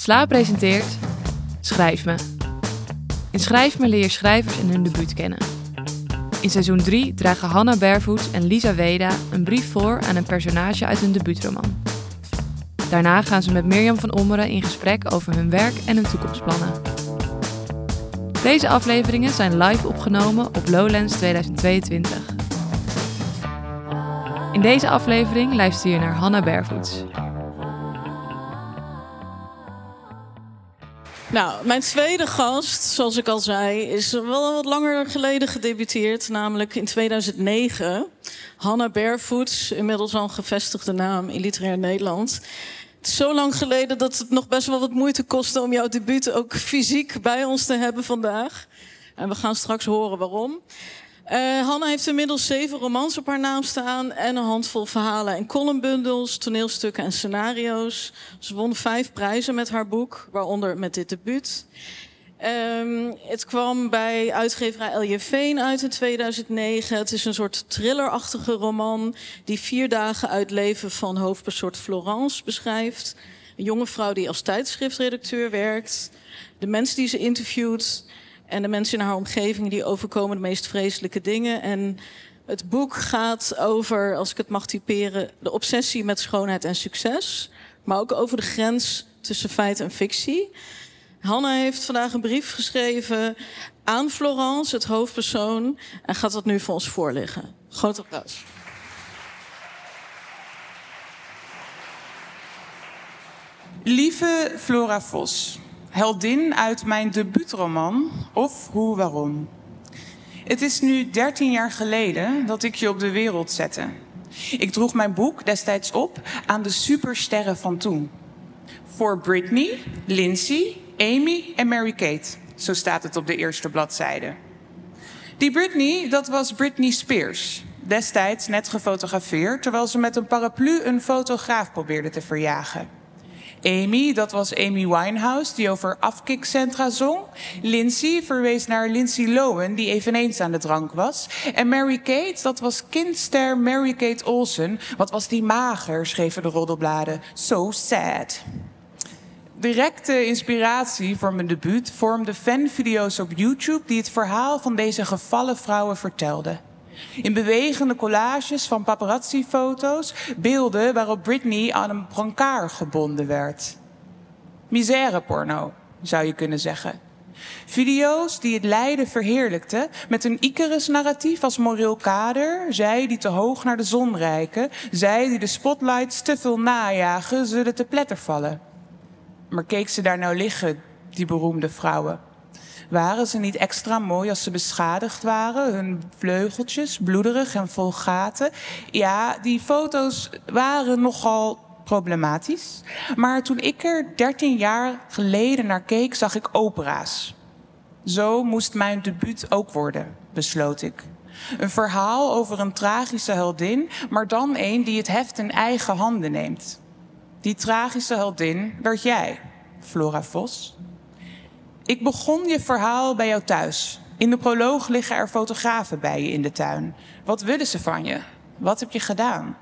Sla presenteert Schrijf me. In Schrijf me leer schrijvers en hun debuut kennen. In seizoen 3 dragen Hanna Barefoot en Lisa Weda een brief voor aan een personage uit hun debuutroman. Daarna gaan ze met Mirjam van Ommeren in gesprek over hun werk en hun toekomstplannen. Deze afleveringen zijn live opgenomen op Lowlands 2022. In deze aflevering luister je naar Hanna Barefoots. Nou, mijn tweede gast, zoals ik al zei, is wel wat langer geleden gedebuteerd, namelijk in 2009. Hanna Barefoots, inmiddels al een gevestigde naam in literair Nederland. Het is zo lang geleden dat het nog best wel wat moeite kostte om jouw debuut ook fysiek bij ons te hebben vandaag. En we gaan straks horen waarom. Uh, Hanna heeft inmiddels zeven romans op haar naam staan en een handvol verhalen en columnbundels, toneelstukken en scenario's. Ze won vijf prijzen met haar boek, waaronder met dit debuut. Um, het kwam bij uitgeverij L.J. Veen uit in 2009. Het is een soort thrillerachtige roman die vier dagen uit leven van hoofdpersoon Florence beschrijft. Een jonge vrouw die als tijdschriftredacteur werkt. De mensen die ze interviewt en de mensen in haar omgeving die overkomen de meest vreselijke dingen. En het boek gaat over, als ik het mag typeren, de obsessie met schoonheid en succes. Maar ook over de grens tussen feit en fictie. Hanna heeft vandaag een brief geschreven aan Florence, het hoofdpersoon, en gaat dat nu voor ons voorleggen. Groot applaus. Lieve Flora Vos, heldin uit mijn debuutroman Of Hoe Waarom. Het is nu 13 jaar geleden dat ik je op de wereld zette. Ik droeg mijn boek destijds op aan de supersterren van toen. Voor Britney, Lindsay, Amy en Mary-Kate. Zo staat het op de eerste bladzijde. Die Britney, dat was Britney Spears. Destijds net gefotografeerd terwijl ze met een paraplu een fotograaf probeerde te verjagen. Amy, dat was Amy Winehouse, die over afkikcentra zong. Lindsay verwees naar Lindsay Lohan, die eveneens aan de drank was. En Mary-Kate, dat was kindster Mary-Kate Olsen. Wat was die mager, schreven de roddelbladen. So sad. Directe inspiratie voor mijn debuut vormden fanvideo's op YouTube die het verhaal van deze gevallen vrouwen vertelden. In bewegende collages van paparazzi-foto's, beelden waarop Britney aan een brancard gebonden werd. Misère-porno, zou je kunnen zeggen. Video's die het lijden verheerlijkten met een Icarus-narratief als moreel kader. Zij die te hoog naar de zon reiken, zij die de spotlights te veel najagen, zullen te pletter vallen. Maar keek ze daar nou liggen, die beroemde vrouwen? Waren ze niet extra mooi als ze beschadigd waren? Hun vleugeltjes, bloederig en vol gaten. Ja, die foto's waren nogal problematisch. Maar toen ik er 13 jaar geleden naar keek, zag ik opera's. Zo moest mijn debuut ook worden, besloot ik. Een verhaal over een tragische heldin, maar dan een die het heft in eigen handen neemt. Die tragische heldin werd jij, Flora Vos. Ik begon je verhaal bij jou thuis. In de proloog liggen er fotografen bij je in de tuin. Wat willen ze van je? Wat heb je gedaan?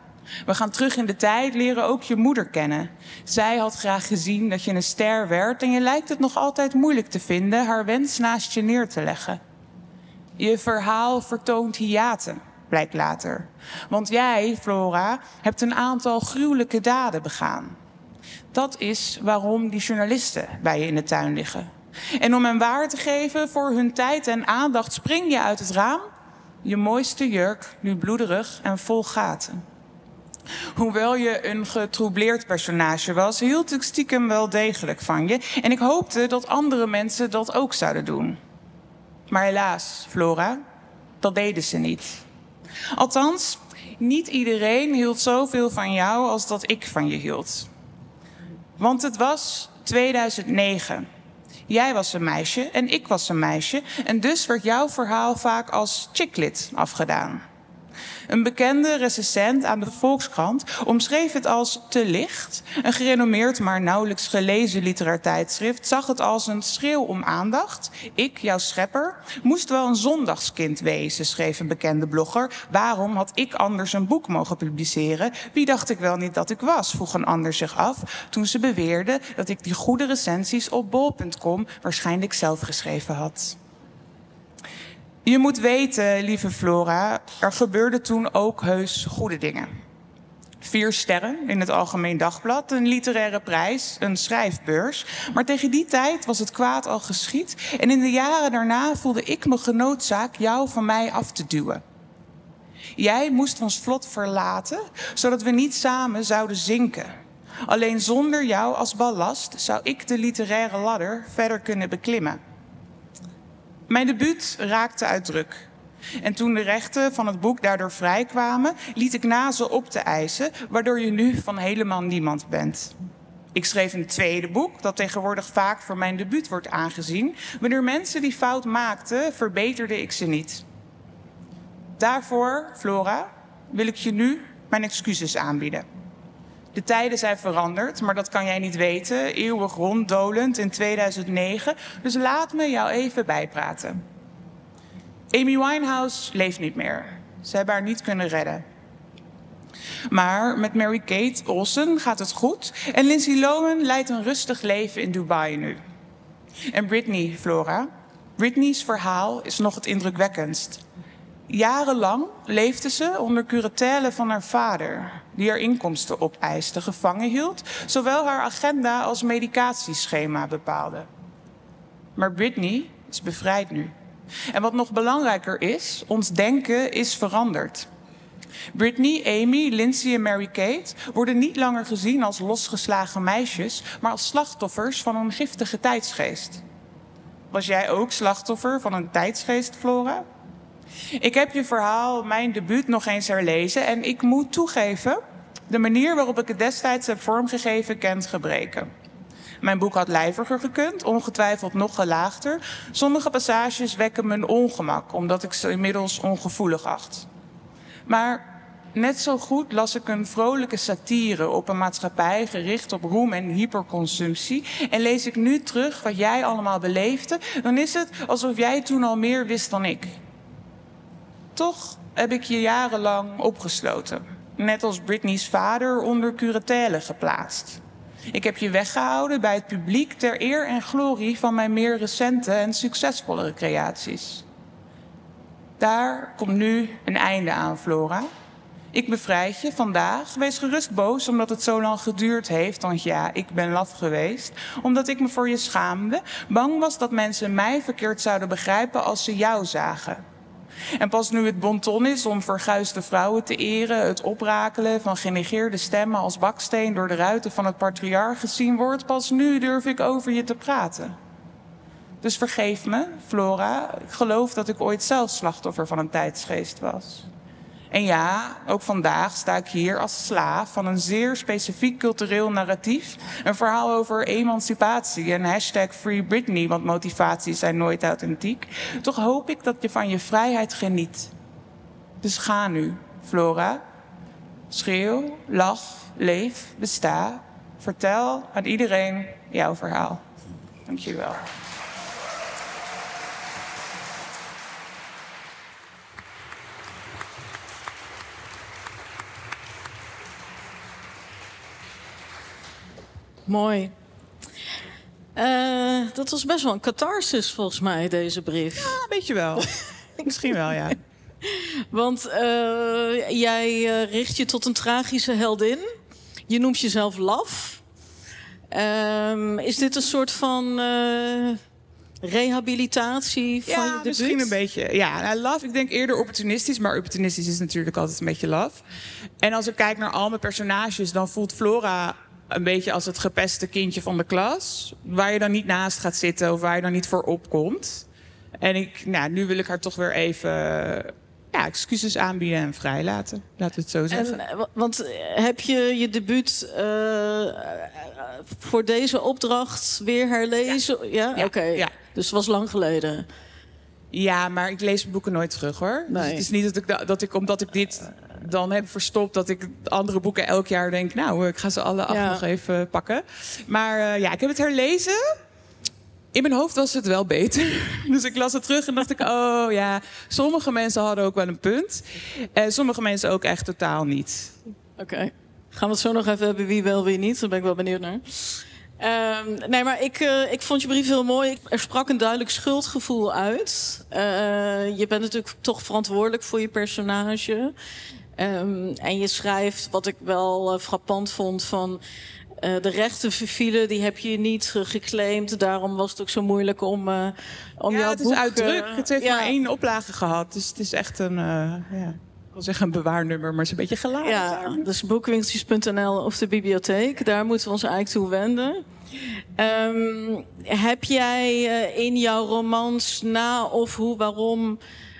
We gaan terug in de tijd, leren ook je moeder kennen. Zij had graag gezien dat je een ster werd en je lijkt het nog altijd moeilijk te vinden haar wens naast je neer te leggen. Je verhaal vertoont hiaten, blijkt later. Want jij, Flora, hebt een aantal gruwelijke daden begaan. Dat is waarom die journalisten bij je in de tuin liggen. En om hen waar te geven voor hun tijd en aandacht, spring je uit het raam. Je mooiste jurk, nu bloederig en vol gaten. Hoewel je een getroubleerd personage was, hield ik stiekem wel degelijk van je. En ik hoopte dat andere mensen dat ook zouden doen. Maar helaas, Flora, dat deden ze niet. Althans, niet iedereen hield zoveel van jou als dat ik van je hield. Want het was 2009. Jij was een meisje en ik was een meisje. En dus werd jouw verhaal vaak als chicklit afgedaan. Een bekende recensent aan de Volkskrant omschreef het als te licht. Een gerenommeerd, maar nauwelijks gelezen literair tijdschrift zag het als een schreeuw om aandacht. Ik, jouw schepper, moest wel een zondagskind wezen, schreef een bekende blogger. Waarom had ik anders een boek mogen publiceren? Wie dacht ik wel niet dat ik was? vroeg een ander zich af toen ze beweerde dat ik die goede recensies op bol.com waarschijnlijk zelf geschreven had. Je moet weten, lieve Flora, er gebeurden toen ook heus goede dingen. Vier sterren in het Algemeen Dagblad, een literaire prijs, een schrijfbeurs. Maar tegen die tijd was het kwaad al geschied. En in de jaren daarna voelde ik me genoodzaak jou van mij af te duwen. Jij moest ons vlot verlaten, zodat we niet samen zouden zinken. Alleen zonder jou als ballast zou ik de literaire ladder verder kunnen beklimmen. Mijn debuut raakte uit druk. En toen de rechten van het boek daardoor vrijkwamen, liet ik na ze op te eisen, waardoor je nu van helemaal niemand bent. Ik schreef een tweede boek, dat tegenwoordig vaak voor mijn debuut wordt aangezien. Wanneer mensen die fout maakten, verbeterde ik ze niet. Daarvoor, Flora, wil ik je nu mijn excuses aanbieden. De tijden zijn veranderd, maar dat kan jij niet weten. Eeuwig ronddolend in 2009. Dus laat me jou even bijpraten. Amy Winehouse leeft niet meer. Ze hebben haar niet kunnen redden. Maar met Mary-Kate Olsen gaat het goed. En Lindsay Lohan leidt een rustig leven in Dubai nu. En Britney, Flora. Britney's verhaal is nog het indrukwekkendst. Jarenlang leefde ze onder curatelle van haar vader, die haar inkomsten opeiste, gevangen hield, zowel haar agenda als medicatieschema bepaalde. Maar Britney is bevrijd nu. En wat nog belangrijker is, ons denken is veranderd. Britney, Amy, Lindsay en Mary-Kate worden niet langer gezien als losgeslagen meisjes, maar als slachtoffers van een giftige tijdsgeest. Was jij ook slachtoffer van een tijdsgeest, Flora? Ik heb je verhaal, mijn debuut, nog eens herlezen en ik moet toegeven, de manier waarop ik het destijds heb vormgegeven kent gebreken. Mijn boek had lijviger gekund, ongetwijfeld nog gelaagder. Sommige passages wekken mijn ongemak, omdat ik ze inmiddels ongevoelig acht. Maar net zo goed las ik een vrolijke satire op een maatschappij gericht op roem en hyperconsumptie. En lees ik nu terug wat jij allemaal beleefde, dan is het alsof jij toen al meer wist dan ik. Toch heb ik je jarenlang opgesloten. Net als Britney's vader onder curatelle geplaatst. Ik heb je weggehouden bij het publiek ter eer en glorie van mijn meer recente en succesvollere creaties. Daar komt nu een einde aan, Flora. Ik bevrijd je vandaag. Wees gerust boos omdat het zo lang geduurd heeft. Want ja, ik ben laf geweest. Omdat ik me voor je schaamde. Bang was dat mensen mij verkeerd zouden begrijpen als ze jou zagen. En pas nu het bonton is om verguisde vrouwen te eren, het oprakelen van genegeerde stemmen als baksteen door de ruiten van het patriarch gezien wordt, pas nu durf ik over je te praten. Dus vergeef me, Flora. Ik geloof dat ik ooit zelf slachtoffer van een tijdsgeest was. En ja, ook vandaag sta ik hier als slaaf van een zeer specifiek cultureel narratief. Een verhaal over emancipatie en hashtag Free Britney, want motivaties zijn nooit authentiek. Toch hoop ik dat je van je vrijheid geniet. Dus ga nu, Flora. Schreeuw, lach, leef, besta. Vertel aan iedereen jouw verhaal. Dankjewel. Mooi. Uh, dat was best wel een catharsis volgens mij, deze brief. Ja, weet je wel. Misschien wel, ja. Want uh, jij uh, richt je tot een tragische heldin. Je noemt jezelf Laf. Um, is dit een soort van rehabilitatie van ja, je debuut? misschien een beetje. Ja, nou, love, ik denk eerder opportunistisch. Maar opportunistisch is natuurlijk altijd een beetje love. En als ik kijk naar al mijn personages... dan voelt Flora een beetje als het gepeste kindje van de klas. Waar je dan niet naast gaat zitten of waar je dan niet voor opkomt. En ik, nou, nu wil ik haar toch weer even ja, excuses aanbieden en vrijlaten. Laten we het zo zeggen. En, want heb je je debuut uh, voor deze opdracht weer herlezen? Ja, ja? oké. Ja. Dus het was lang geleden. Ja, maar ik lees boeken nooit terug hoor. Dus Nee. het is niet dat ik, da- dat ik, omdat ik dit dan heb verstopt, dat ik andere boeken elk jaar denk, nou, ik ga ze alle af Ja. nog even pakken. Maar eh, ja, ik heb het herlezen. In mijn hoofd was het wel beter. Dus ik las het terug en dacht ik, oh ja, sommige mensen hadden ook wel een punt. En sommige mensen ook echt totaal niet. Oké. Gaan we het zo nog even hebben wie wel, wie niet? Daar ben ik wel benieuwd naar. Ehm, nee, maar ik, eh, ik vond je brief heel mooi. Er sprak een duidelijk schuldgevoel uit. Eh, je bent natuurlijk toch verantwoordelijk voor je personage. Ehm, en je schrijft, wat ik wel eh, frappant vond, van... eh, de rechten vervielen, die heb je niet eh, geclaimd. Daarom was het ook zo moeilijk om, eh om ja, jouw het is boek... uit druk. eh, het heeft ja. maar één oplage gehad. Dus het is echt een, ja, ik wil zeggen een bewaarnummer, maar het is een beetje geladen. Ja, dus boekwinkeltjes.nl of de bibliotheek. Daar moeten we ons eigenlijk toe wenden. Ehm, heb jij in jouw romans na of hoe, waarom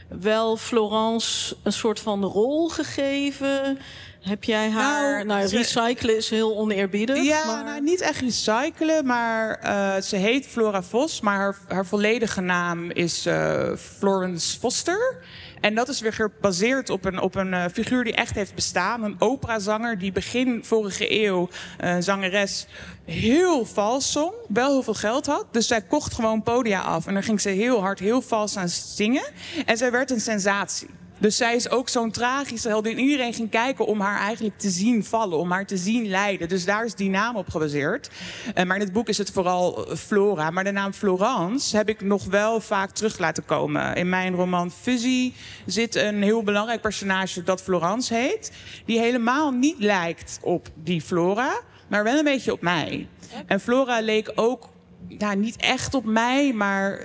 wel Florence een soort van rol gegeven? Heb jij haar... Nou, Nou, recyclen is heel oneerbiedig. Ja, maar... nou, niet echt recyclen, maar eh, ze heet Flora Vos, maar haar, haar volledige naam is eh, Florence Foster. En dat is weer gebaseerd op een, op een eh, figuur die echt heeft bestaan. Een operazanger die begin vorige eeuw, een zangeres, heel vals zong. Wel heel veel geld had. Dus zij kocht gewoon podia af. En dan ging ze heel hard, heel vals aan zingen. En zij werd een sensatie. Dus zij is ook zo'n tragische heldin. Iedereen ging kijken om haar eigenlijk te zien vallen, om haar te zien lijden. Dus daar is die naam op gebaseerd. Eh, maar in het boek is het vooral eh, Flora. Maar de naam Florence heb ik nog wel vaak terug laten komen. In mijn roman Fuzzy zit een heel belangrijk personage dat Florence heet. Die helemaal niet lijkt op die Flora, maar wel een beetje op mij. En Flora leek ook ja, niet echt op mij, maar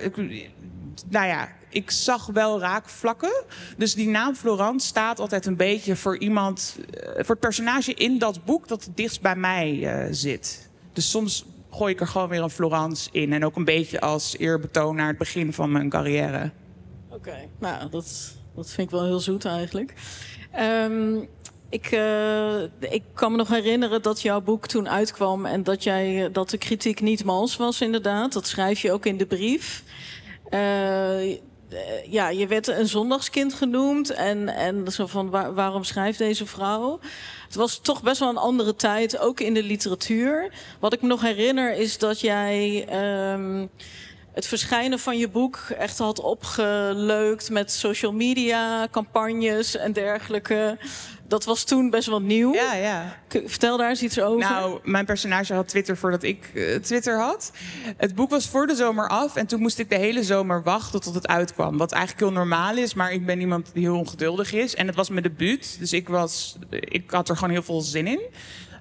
nou ja, ik zag wel raakvlakken. Dus die naam Florence staat altijd een beetje voor iemand, eh, voor het personage in dat boek dat het dichtst bij mij eh, zit. Dus soms gooi ik er gewoon weer een Florence in. En ook een beetje als eerbetoon naar het begin van mijn carrière. Oké, nou, dat, dat vind ik wel heel zoet eigenlijk. Ehm, ik, eh, ik kan me nog herinneren dat jouw boek toen uitkwam en dat, jij, dat de kritiek niet mals was, inderdaad. Dat schrijf je ook in de brief. Eh, ja, je werd een zondagskind genoemd en, en zo van waar- waarom schrijft deze vrouw? Het was toch best wel een andere tijd, ook in de literatuur. Wat ik me nog herinner is dat jij ehm, het verschijnen van je boek echt had opgeleukt met social media, campagnes en dergelijke. Dat was toen best wel nieuw. Ja, ja. Vertel daar eens iets over. Nou, mijn personage had Twitter voordat ik eh, Twitter had. Het boek was voor de zomer af en toen moest ik de hele zomer wachten tot het uitkwam. Wat eigenlijk heel normaal is, maar ik ben iemand die heel ongeduldig is. En het was mijn debuut, dus ik, was, ik had er gewoon heel veel zin in.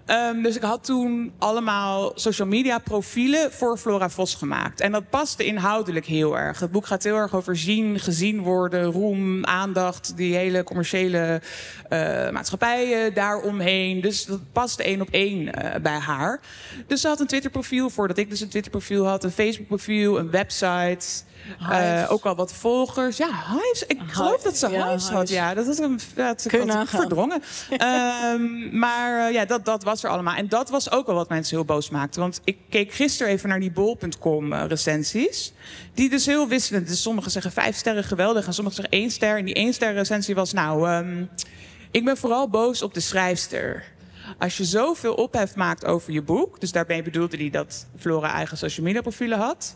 Ehm, dus ik had toen allemaal social media profielen voor Flora Vos gemaakt. En dat paste inhoudelijk heel erg. Het boek gaat heel erg over zien, gezien worden, roem, aandacht, die hele commerciële eh maatschappijen daaromheen. Dus dat paste één op één eh, bij haar. Dus ze had een Twitter-profiel voordat ik dus een Twitter-profiel had, een Facebook-profiel, een website. Eh, ook al wat volgers. Ja, Hives. Ik geloof dat ze ja, Hives had. Hives. Ja, dat is een. Dat verdrongen. Ehm, maar eh, ja, dat, dat was er allemaal. En dat was ook wel wat mensen heel boos maakte. Want ik keek gisteren even naar die bol.com eh, recensies. Die dus heel wisselend. Dus sommigen zeggen vijf sterren geweldig. En sommigen zeggen één ster. En die één ster recensie was nou... ehm, ik ben vooral boos op de schrijfster. Als je zoveel ophef maakt over je boek... dus daarbij bedoelde hij dat Flora eigen social media profielen had...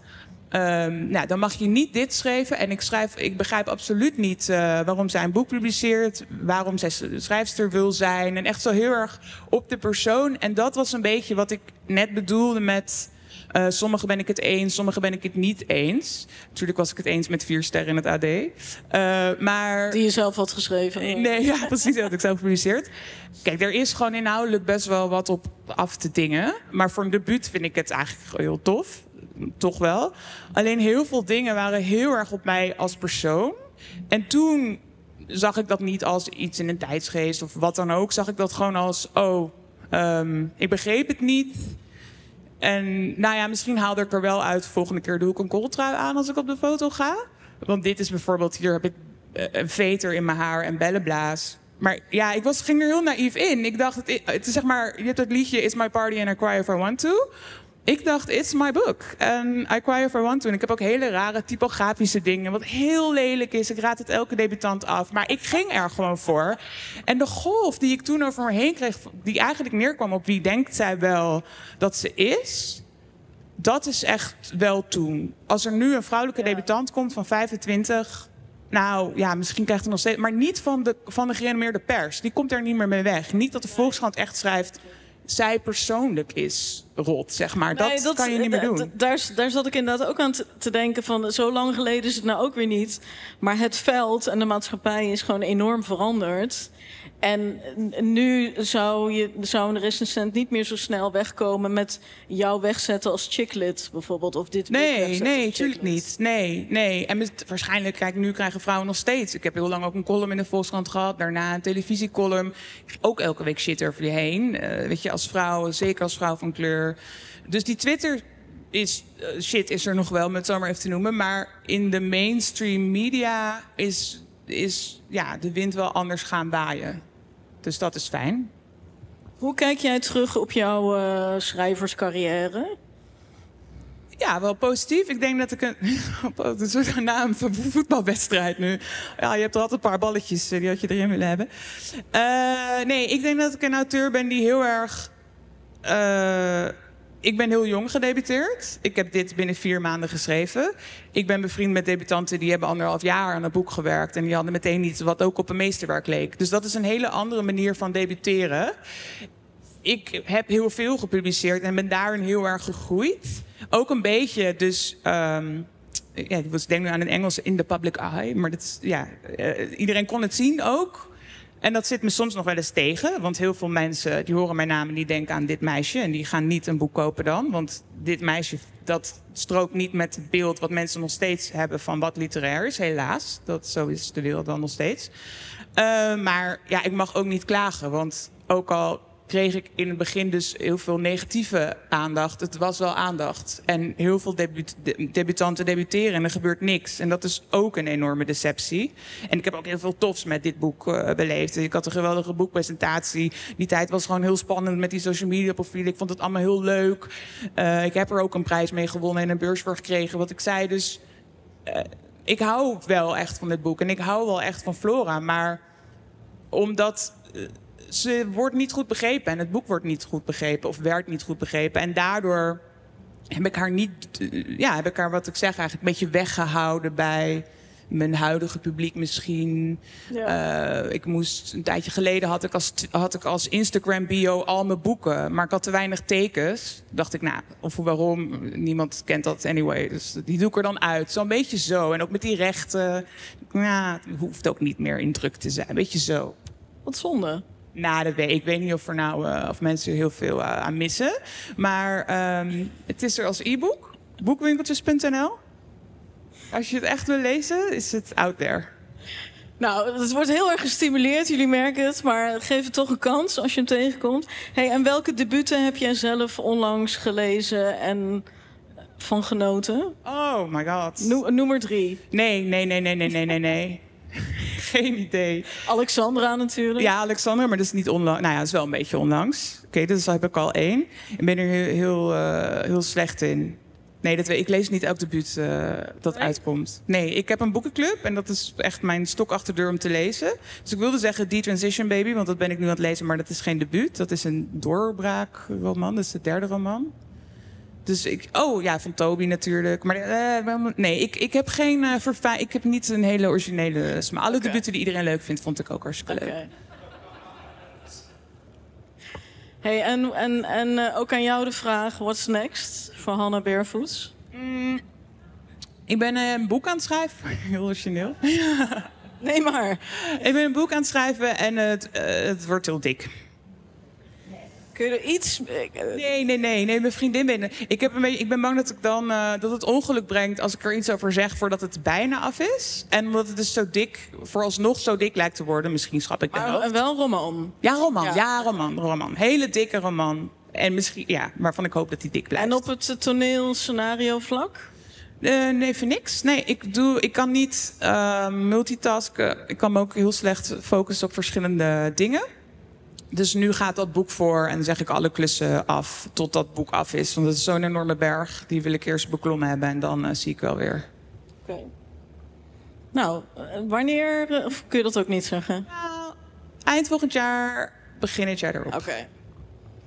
Ehm, nou, dan mag je niet dit schrijven. En ik, schrijf, ik begrijp absoluut niet eh, waarom zij een boek publiceert. Waarom zij schrijfster wil zijn. En echt zo heel erg op de persoon. En dat was een beetje wat ik net bedoelde met... eh sommige ben ik het eens, sommige ben ik het niet eens. Natuurlijk was ik het eens met vier sterren in het AD. Eh, maar... Die je zelf had geschreven. Nee, ja, precies. Dat heb ik zelf gepubliceerd. Kijk, er is gewoon inhoudelijk best wel wat op af te dingen. Maar voor een debuut vind ik het eigenlijk heel tof. Toch wel. Alleen heel veel dingen waren heel erg op mij als persoon. En toen zag ik dat niet als iets in een tijdsgeest of wat dan ook. Zag ik dat gewoon als, oh, ehm, ik begreep het niet. En nou ja, misschien haalde ik er wel uit. Volgende keer doe ik een kooltrui aan als ik op de foto ga. Want dit is bijvoorbeeld, hier heb ik eh, een veter in mijn haar en bellenblaas. Maar ja, ik was, ging er heel naïef in. Ik dacht, het, is zeg maar, je hebt dat liedje It's My Party and I Cry If I Want To. Ik dacht, it's my book. En I cry if I want to. En ik heb ook hele rare typografische dingen, wat heel lelijk is. Ik raad het elke debutant af. Maar ik ging er gewoon voor. En de golf die ik toen over me heen kreeg, die eigenlijk neerkwam op wie denkt zij wel dat ze is, dat is echt wel toen. Als er nu een vrouwelijke debutant komt van 25, nou ja, misschien krijgt hij nog steeds, maar niet van de, van de gerenommeerde pers. Die komt er niet meer mee weg. Niet dat de Volkskrant echt schrijft zij persoonlijk is rot, zeg maar. Nee, dat, kan je niet meer d- doen. Daar, daar zat ik inderdaad ook aan te, te denken van... zo lang geleden is het nou ook weer niet. Maar het veld en de maatschappij is gewoon enorm veranderd. En nu zou, je, zou een recensent niet meer zo snel wegkomen... met jou wegzetten als chicklit bijvoorbeeld. Of dit Nee, nee, als tuurlijk chicklit. niet. Nee, nee. En met, waarschijnlijk, kijk, nu krijgen vrouwen nog steeds. Ik heb heel lang ook een column in de Volkskrant gehad. Daarna een televisiecolumn. Ook elke week shit over je heen. Eh, weet je, als vrouw, zeker als vrouw van kleur. Dus die Twitter is, eh, shit is er nog wel, om het maar even te noemen. Maar in de mainstream media is, is ja, de wind wel anders gaan waaien. Dus dat is fijn. Hoe kijk jij terug op jouw eh, schrijverscarrière? Ja, wel positief. Ik denk dat ik een. Het is een naam van een voetbalwedstrijd nu. Ja, je hebt er altijd een paar balletjes eh, die had je erin willen hebben. Eh, nee, ik denk dat ik een auteur ben die heel erg. Ik ben heel jong gedebuteerd. Ik heb dit binnen vier maanden geschreven. Ik ben bevriend met debutanten die hebben anderhalf jaar aan een boek gewerkt. En die hadden meteen iets wat ook op een meesterwerk leek. Dus dat is een hele andere manier van debuteren ik heb heel veel gepubliceerd en ben daarin heel erg gegroeid. Ook een beetje, dus. ehm, ja, ik denk nu aan een Engels in the public eye. Maar dat is, ja, eh, iedereen kon het zien ook. En dat zit me soms nog wel eens tegen. Want heel veel mensen die horen mijn naam en die denken aan dit meisje. En die gaan niet een boek kopen dan. Want dit meisje, dat strookt niet met het beeld wat mensen nog steeds hebben van wat literair is. Helaas. Dat, zo is de wereld dan nog steeds. Eh, maar ja, ik mag ook niet klagen. Want ook al kreeg ik in het begin dus heel veel negatieve aandacht. Het was wel aandacht. En heel veel debu- de- debutanten debuteren en er gebeurt niks. En dat is ook een enorme deceptie. En ik heb ook heel veel tofs met dit boek eh, beleefd. Ik had een geweldige boekpresentatie. Die tijd was gewoon heel spannend met die social media profielen. Ik vond het allemaal heel leuk. Eh, ik heb er ook een prijs mee gewonnen en een beurs voor gekregen. Wat ik zei, dus eh, ik hou wel echt van dit boek. En ik hou wel echt van Flora. Maar omdat ze wordt niet goed begrepen en het boek wordt niet goed begrepen of werd niet goed begrepen. En daardoor heb ik haar niet, eh, ja, heb ik haar wat ik zeg eigenlijk een beetje weggehouden bij mijn huidige publiek misschien. Eh, ik moest een tijdje geleden had ik als had ik als Instagram bio al mijn boeken, maar ik had te weinig tekens. Dacht ik, nou, of waarom? Niemand kent dat anyway, dus die doe ik er dan uit. Zo'n beetje zo en ook met die rechten. Ja, het hoeft ook niet meer in druk te zijn, een beetje zo. Wat zonde. Nou, dat weet, ik weet niet of er nou eh, of mensen er heel veel eh, aan missen. Maar ehm, het is er als e-book. Boekwinkeltjes.nl. Als je het echt wil lezen, is het out there. Nou, het wordt heel erg gestimuleerd, jullie merken het, maar geef het toch een kans als je hem tegenkomt. Hey, en welke debuten heb jij zelf onlangs gelezen en van genoten? Oh my god. No- noem er drie. Nee, nee, nee, nee, nee, nee, nee, nee. Geen idee. Alexandra natuurlijk. Ja, Alexander, maar dat is niet onlangs. Nou ja, dat is wel een beetje onlangs. Oké, dus heb ik al één. Ik ben er heel, heel, eh, heel slecht in. Nee, dat weet, ik lees niet elk debuut eh, dat Nee? uitkomt. Nee, ik heb een boekenclub en dat is echt mijn stok achter de deur om te lezen. Dus ik wilde zeggen The Transition Baby, want dat ben ik nu aan het lezen, maar dat is geen debuut. Dat is een doorbraakroman, dat is de derde roman. Dus ik, oh ja, van Toby natuurlijk. Maar eh, nee, ik, ik heb geen eh verfijn, ik heb niet een hele originele smaak. Alle debuten die iedereen leuk vindt, vond ik ook hartstikke leuk. Oké. Hey, en en, en eh, ook aan jou de vraag, what's next voor Hannah Barefoots? Ik ben een boek aan het schrijven. Heel origineel. Nee maar. Ik ben een boek aan het schrijven en het, het wordt heel dik. Kun je er iets... Nee, nee, nee, nee. Mijn vriendin ben ik. Heb een beetje, ik ben bang dat, ik dan, eh, dat het ongeluk brengt als ik er iets over zeg voordat het bijna af is. En omdat het dus zo dik, vooralsnog zo dik lijkt te worden. Misschien schrap ik de Maar helft. wel roman. Ja, roman. Ja. Ja. roman. Roman. Hele dikke roman. En misschien, ja, waarvan ik hoop dat die dik blijft. En op het toneel scenario vlak? Eh, nee, voor niks. Nee, ik, doe, ik kan niet eh, multitasken. Ik kan me ook heel slecht focussen op verschillende dingen. Dus nu gaat dat boek voor en zeg ik alle klussen af tot dat boek af is. Want het is zo'n enorme berg, die wil ik eerst beklommen hebben en dan eh, zie ik wel weer. Oké. Nou, eh, wanneer, eh, of kun je dat ook niet zeggen? Nou, eind volgend jaar, begin het jaar erop. Oké.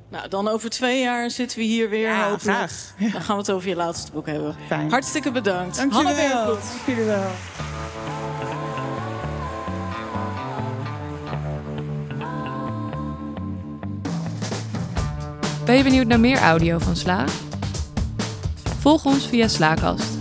Nou, dan over twee jaar zitten we hier weer. Ja, graag. Dan gaan we het over je laatste boek hebben. Fijn. Hartstikke bedankt. Dankjewel. Hanna Beervoet. Dank jullie wel. Ben je benieuwd naar meer audio van Sla? Volg ons via Slaakast.